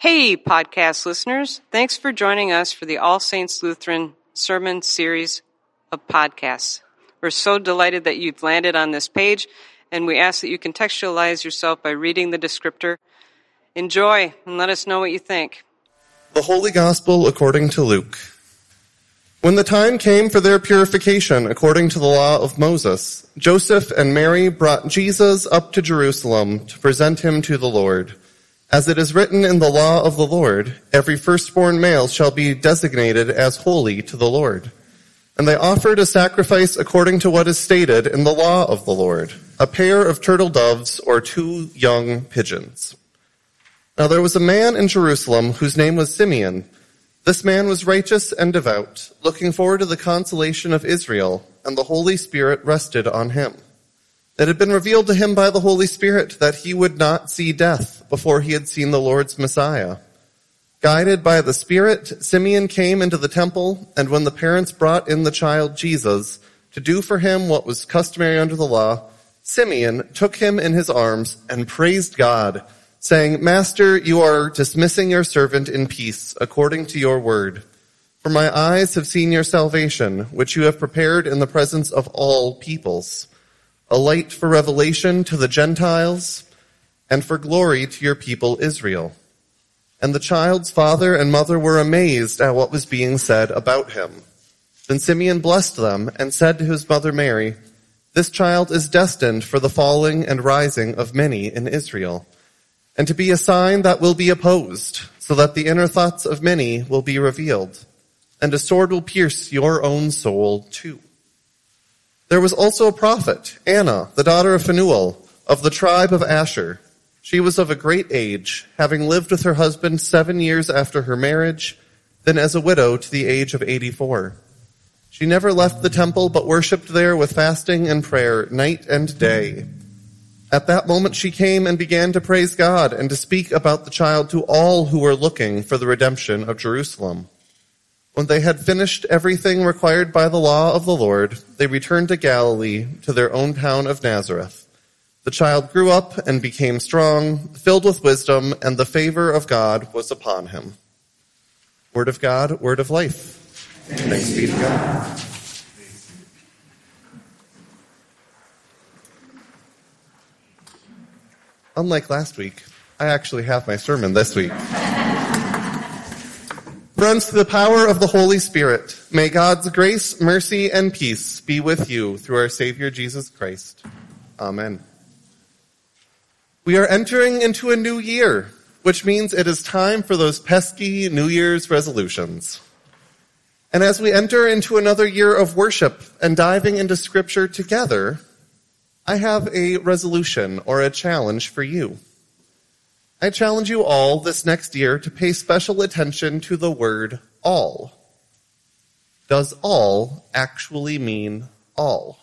Hey, podcast listeners. Thanks for joining us for the All Saints Lutheran Sermon Series of podcasts. We're so delighted that you've landed on this page, and we ask that you contextualize yourself by reading the descriptor. Enjoy and let us know what you think. The Holy Gospel according to Luke. When the time came for their purification according to the law of Moses, Joseph and Mary brought Jesus up to Jerusalem to present him to the Lord. As it is written in the law of the Lord, every firstborn male shall be designated as holy to the Lord. And they offered a sacrifice according to what is stated in the law of the Lord, a pair of turtle doves or two young pigeons. Now there was a man in Jerusalem whose name was Simeon. This man was righteous and devout, looking forward to the consolation of Israel, and the Holy Spirit rested on him. It had been revealed to him by the Holy Spirit that he would not see death before he had seen the Lord's Messiah. Guided by the Spirit, Simeon came into the temple, and when the parents brought in the child Jesus to do for him what was customary under the law, Simeon took him in his arms and praised God, saying, Master, you are dismissing your servant in peace according to your word. For my eyes have seen your salvation, which you have prepared in the presence of all peoples a light for revelation to the Gentiles, and for glory to your people Israel. And the child's father and mother were amazed at what was being said about him. Then Simeon blessed them and said to his mother Mary, This child is destined for the falling and rising of many in Israel, and to be a sign that will be opposed, so that the inner thoughts of many will be revealed, and a sword will pierce your own soul too. There was also a prophet, Anna, the daughter of Phanuel, of the tribe of Asher. She was of a great age, having lived with her husband seven years after her marriage, then as a widow to the age of 84. She never left the temple, but worshipped there with fasting and prayer night and day. At that moment she came and began to praise God and to speak about the child to all who were looking for the redemption of Jerusalem. When they had finished everything required by the law of the Lord, they returned to Galilee, to their own town of Nazareth. The child grew up and became strong, filled with wisdom, and the favor of God was upon him. Word of God, word of life. Thanks be to God. Unlike last week, I actually have my sermon this week. Friends, to the power of the Holy Spirit, may God's grace, mercy, and peace be with you through our Savior Jesus Christ. Amen. We are entering into a new year, which means it is time for those pesky New Year's resolutions. And as we enter into another year of worship and diving into scripture together, I have a resolution or a challenge for you. I challenge you all this next year to pay special attention to the word all. Does all actually mean all?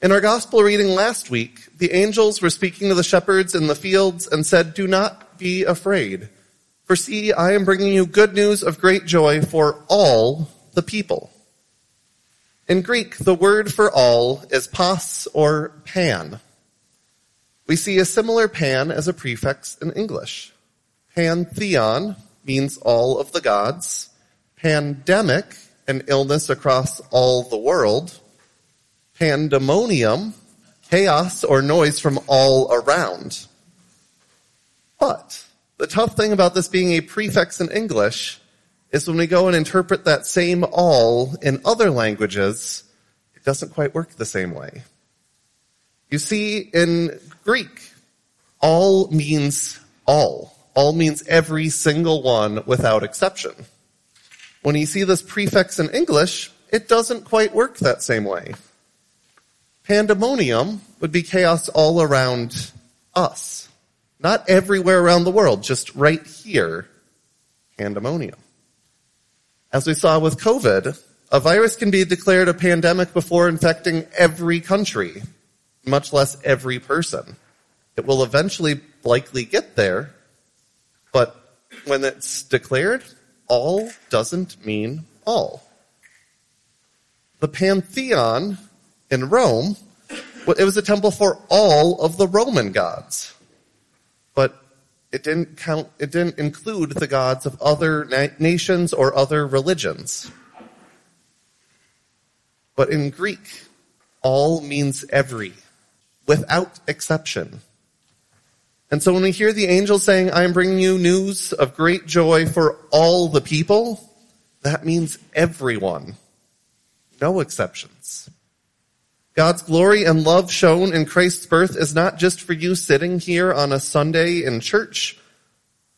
In our gospel reading last week, the angels were speaking to the shepherds in the fields and said, Do not be afraid. For see, I am bringing you good news of great joy for all the people. In Greek, the word for all is pas or pan. We see a similar pan as a prefix in English. Pantheon means all of the gods. Pandemic, an illness across all the world. Pandemonium, chaos or noise from all around. But the tough thing about this being a prefix in English is when we go and interpret that same all in other languages, it doesn't quite work the same way. You see, in Greek, all means all. All means every single one without exception. When you see this prefix in English, it doesn't quite work that same way. Pandemonium would be chaos all around us. Not everywhere around the world, just right here. Pandemonium. As we saw with COVID, a virus can be declared a pandemic before infecting every country much less every person. It will eventually likely get there, but when it's declared, all doesn't mean all. The Pantheon in Rome, it was a temple for all of the Roman gods. But It didn't count, it didn't include the gods of other na- nations or other religions. But in Greek, all means every, without exception. And so when we hear the angel saying, I am bringing you news of great joy for all the people, that means everyone. No exceptions. God's glory and love shown in Christ's birth is not just for you sitting here on a Sunday in church,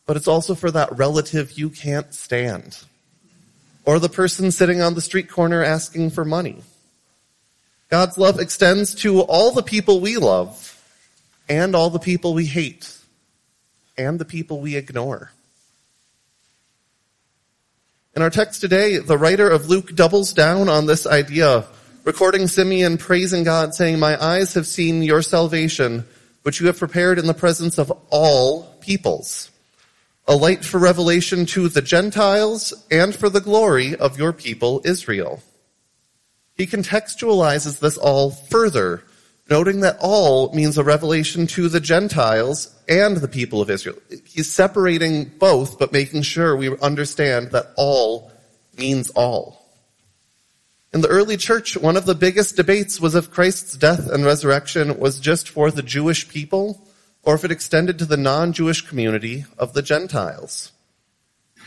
but it's also for that relative you can't stand. Or the person sitting on the street corner asking for money. God's love extends to all the people we love and all the people we hate and the people we ignore. In our text today, the writer of Luke doubles down on this idea, recording Simeon praising God, saying, My eyes have seen your salvation, which you have prepared in the presence of all peoples, a light for revelation to the Gentiles and for the glory of your people Israel. He contextualizes this all further, noting that all means a revelation to the Gentiles and the people of Israel. He's separating both, but making sure we understand that all means all. In the early church, one of the biggest debates was if Christ's death and resurrection was just for the Jewish people or if it extended to the non-Jewish community of the Gentiles.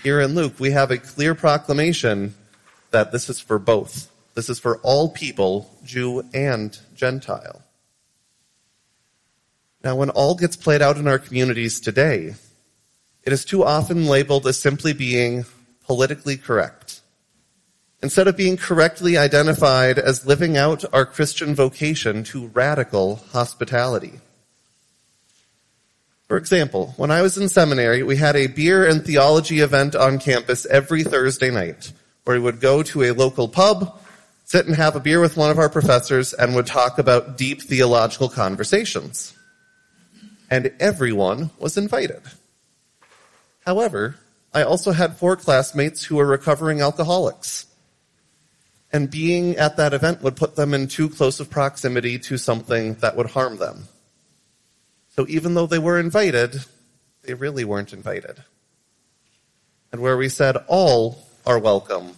Here in Luke, we have a clear proclamation that this is for both. This is for all people, Jew and Gentile. Now, when all gets played out in our communities today, it is too often labeled as simply being politically correct. Instead of being correctly identified as living out our Christian vocation to radical hospitality. For example, when I was in seminary, we had a beer and theology event on campus every Thursday night, where we would go to a local pub, sit and have a beer with one of our professors and would talk about deep theological conversations. And everyone was invited. However, I also had four classmates who were recovering alcoholics. And being at that event would put them in too close of proximity to something that would harm them. So even though they were invited, they really weren't invited. And where we said all are welcome,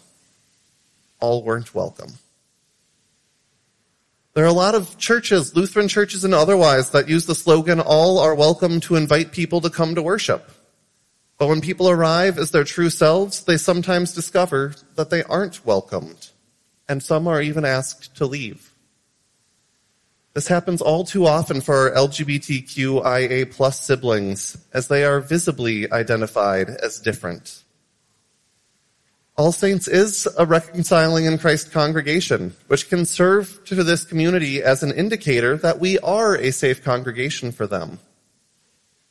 all weren't welcome. There are a lot of churches, Lutheran churches and otherwise, that use the slogan, all are welcome to invite people to come to worship. But when people arrive as their true selves, they sometimes discover that they aren't welcomed. And some are even asked to leave. This happens all too often for our LGBTQIA plus siblings, as they are visibly identified as different. All Saints is a reconciling in Christ congregation, which can serve to this community as an indicator that we are a safe congregation for them.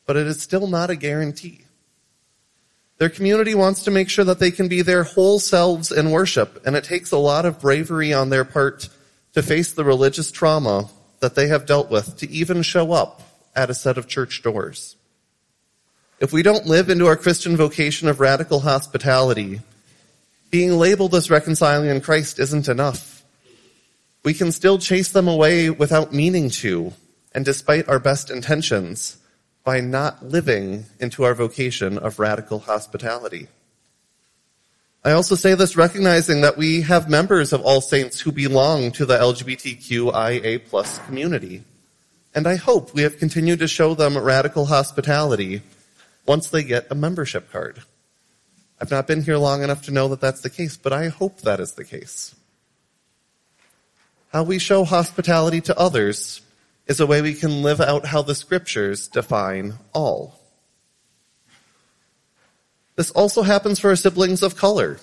But it is still not a guarantee. Their community wants to make sure that they can be their whole selves in worship, and it takes a lot of bravery on their part to face the religious trauma that they have dealt with to even show up at a set of church doors. If we don't live into our Christian vocation of radical hospitality, being labeled as reconciling in Christ isn't enough. We can still chase them away without meaning to, and despite our best intentions, by not living into our vocation of radical hospitality. I also say this recognizing that we have members of All Saints who belong to the LGBTQIA plus community. And I hope we have continued to show them radical hospitality once they get a membership card. I've not been here long enough to know that that's the case, but I hope that is the case. How we show hospitality to others is a way we can live out how the scriptures define all. This also happens for our siblings of color.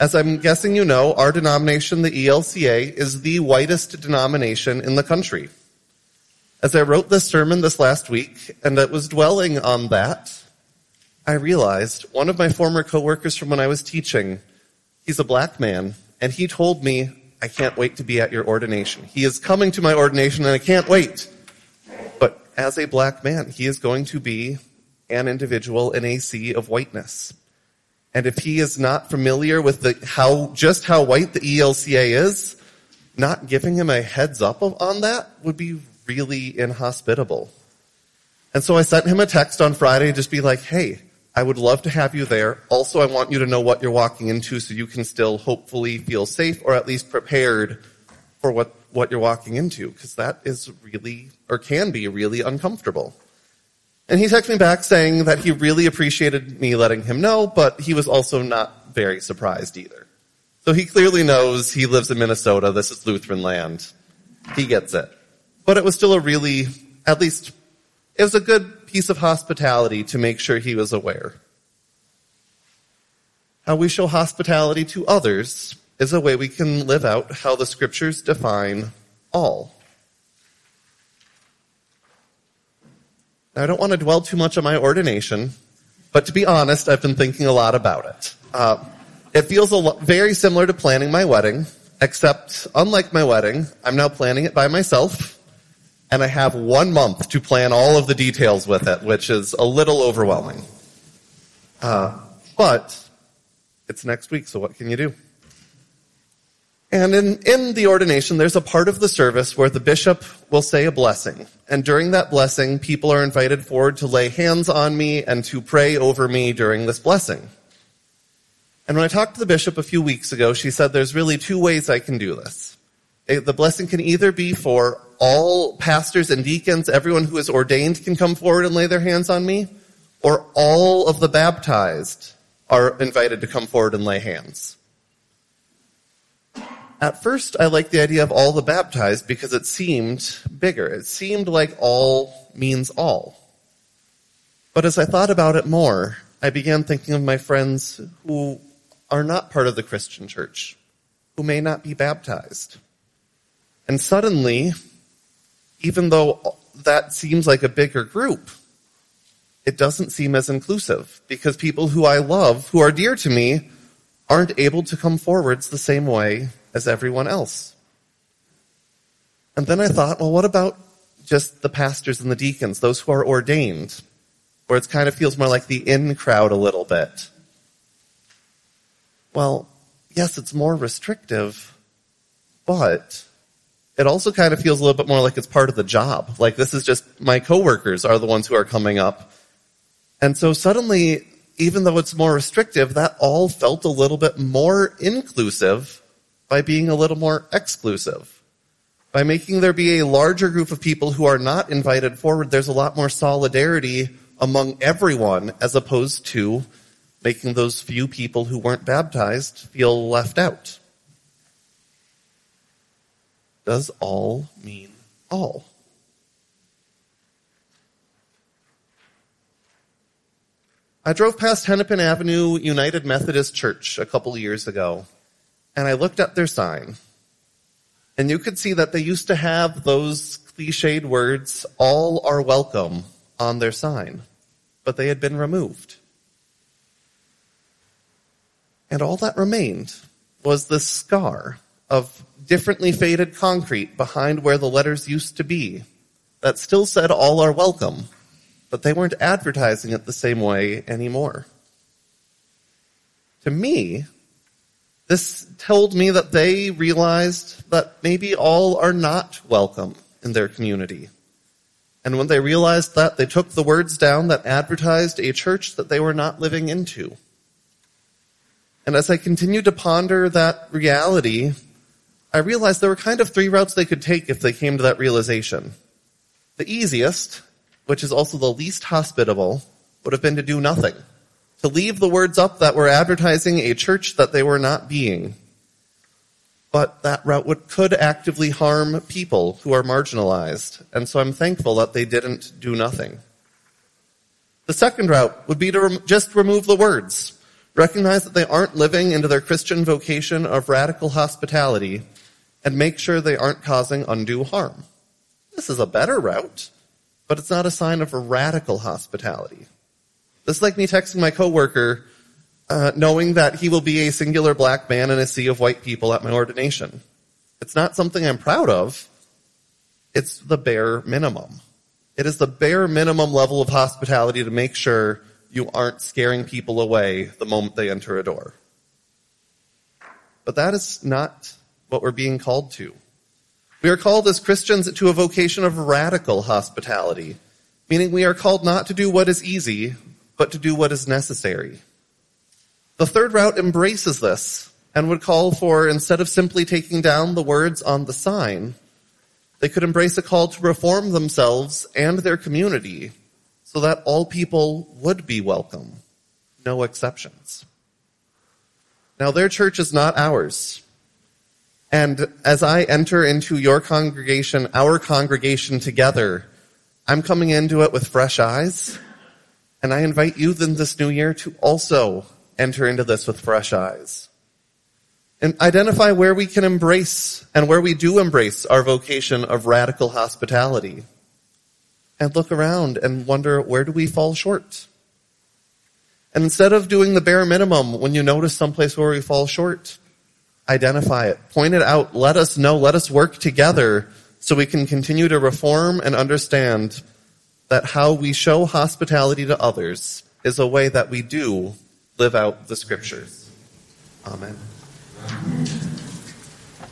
As I'm guessing you know, our denomination, the ELCA, is the whitest denomination in the country. As I wrote this sermon this last week, and it was dwelling on that, I realized one of my former coworkers from when I was teaching, he's a black man, and he told me, I can't wait to be at your ordination. He is coming to my ordination and I can't wait. But as a black man, he is going to be an individual in a sea of whiteness. And if he is not familiar with the, how, just how white the ELCA is, not giving him a heads up on that would be really inhospitable. And so I sent him a text on Friday, just be like, hey, I would love to have you there. Also, I want you to know what you're walking into so you can still hopefully feel safe or at least prepared for what, what you're walking into. Cause that is really, or can be really uncomfortable. And he texted me back saying that he really appreciated me letting him know, but he was also not very surprised either. So he clearly knows he lives in Minnesota. This is Lutheran land. He gets it. But it was still a really, at least, it was a good piece of hospitality to make sure he was aware. How we show hospitality to others is a way we can live out how the scriptures define all. Now, I don't want to dwell too much on my ordination, but to be honest, I've been thinking a lot about it. Uh, it feels a lo- very similar to planning my wedding, except unlike my wedding, I'm now planning it by myself, and I have one month to plan all of the details with it, which is a little overwhelming. Uh, but it's next week, so what can you do? And in, in the ordination, there's a part of the service where the bishop will say a blessing. And during that blessing, people are invited forward to lay hands on me and to pray over me during this blessing. And when I talked to the bishop a few weeks ago, she said there's really two ways I can do this. The blessing can either be for all pastors and deacons, everyone who is ordained can come forward and lay their hands on me, or all of the baptized are invited to come forward and lay hands. At first, I liked the idea of all the baptized because it seemed bigger. It seemed like all means all. But as I thought about it more, I began thinking of my friends who are not part of the Christian church, who may not be baptized. And suddenly, even though that seems like a bigger group, it doesn't seem as inclusive because people who I love, who are dear to me, aren't able to come forwards the same way as everyone else. And then I thought, well, what about just the pastors and the deacons, those who are ordained, where it kind of feels more like the in crowd a little bit? Well, yes, it's more restrictive, but it also kind of feels a little bit more like it's part of the job. Like this is just my coworkers are the ones who are coming up. And so suddenly, even though it's more restrictive, that all felt a little bit more inclusive by being a little more exclusive. By making there be a larger group of people who are not invited forward, there's a lot more solidarity among everyone as opposed to making those few people who weren't baptized feel left out. Does all mean all? I drove past Hennepin Avenue United Methodist Church a couple years ago, and I looked at their sign. And you could see that they used to have those cliched words, all are welcome, on their sign, but they had been removed. And all that remained was this scar of differently faded concrete behind where the letters used to be that still said all are welcome, but they weren't advertising it the same way anymore. To me, this told me that they realized that maybe all are not welcome in their community. And when they realized that, they took the words down that advertised a church that they were not living into. And as I continued to ponder that reality, I realized there were kind of three routes they could take if they came to that realization. The easiest, which is also the least hospitable, would have been to do nothing to leave the words up that were advertising a church that they were not being. But that route would, could actively harm people who are marginalized, and so I'm thankful that they didn't do nothing. The second route would be to rem- just remove the words. Recognize that they aren't living into their Christian vocation of radical hospitality, and make sure they aren't causing undue harm. This is a better route, but it's not a sign of radical hospitality. This is like me texting my coworker, uh, knowing that he will be a singular black man in a sea of white people at my ordination. It's not something I'm proud of. It's the bare minimum. It is the bare minimum level of hospitality to make sure you aren't scaring people away the moment they enter a door. But that is not what we're being called to. We are called as Christians to a vocation of radical hospitality meaning we are called not to do what is easy, but to do what is necessary. The third route embraces this and would call for, instead of simply taking down the words on the sign, they could embrace a call to reform themselves and their community so that all people would be welcome, no exceptions. Now their church is not ours. And as I enter into your congregation, our congregation together, I'm coming into it with fresh eyes. And I invite you then this new year to also enter into this with fresh eyes. And identify where we can embrace and where we do embrace our vocation of radical hospitality. And look around and wonder where do we fall short? And instead of doing the bare minimum when you notice someplace where we fall short, identify it, point it out, let us know, let us work together so we can continue to reform and understand that how we show hospitality to others is a way that we do live out the scriptures. Amen.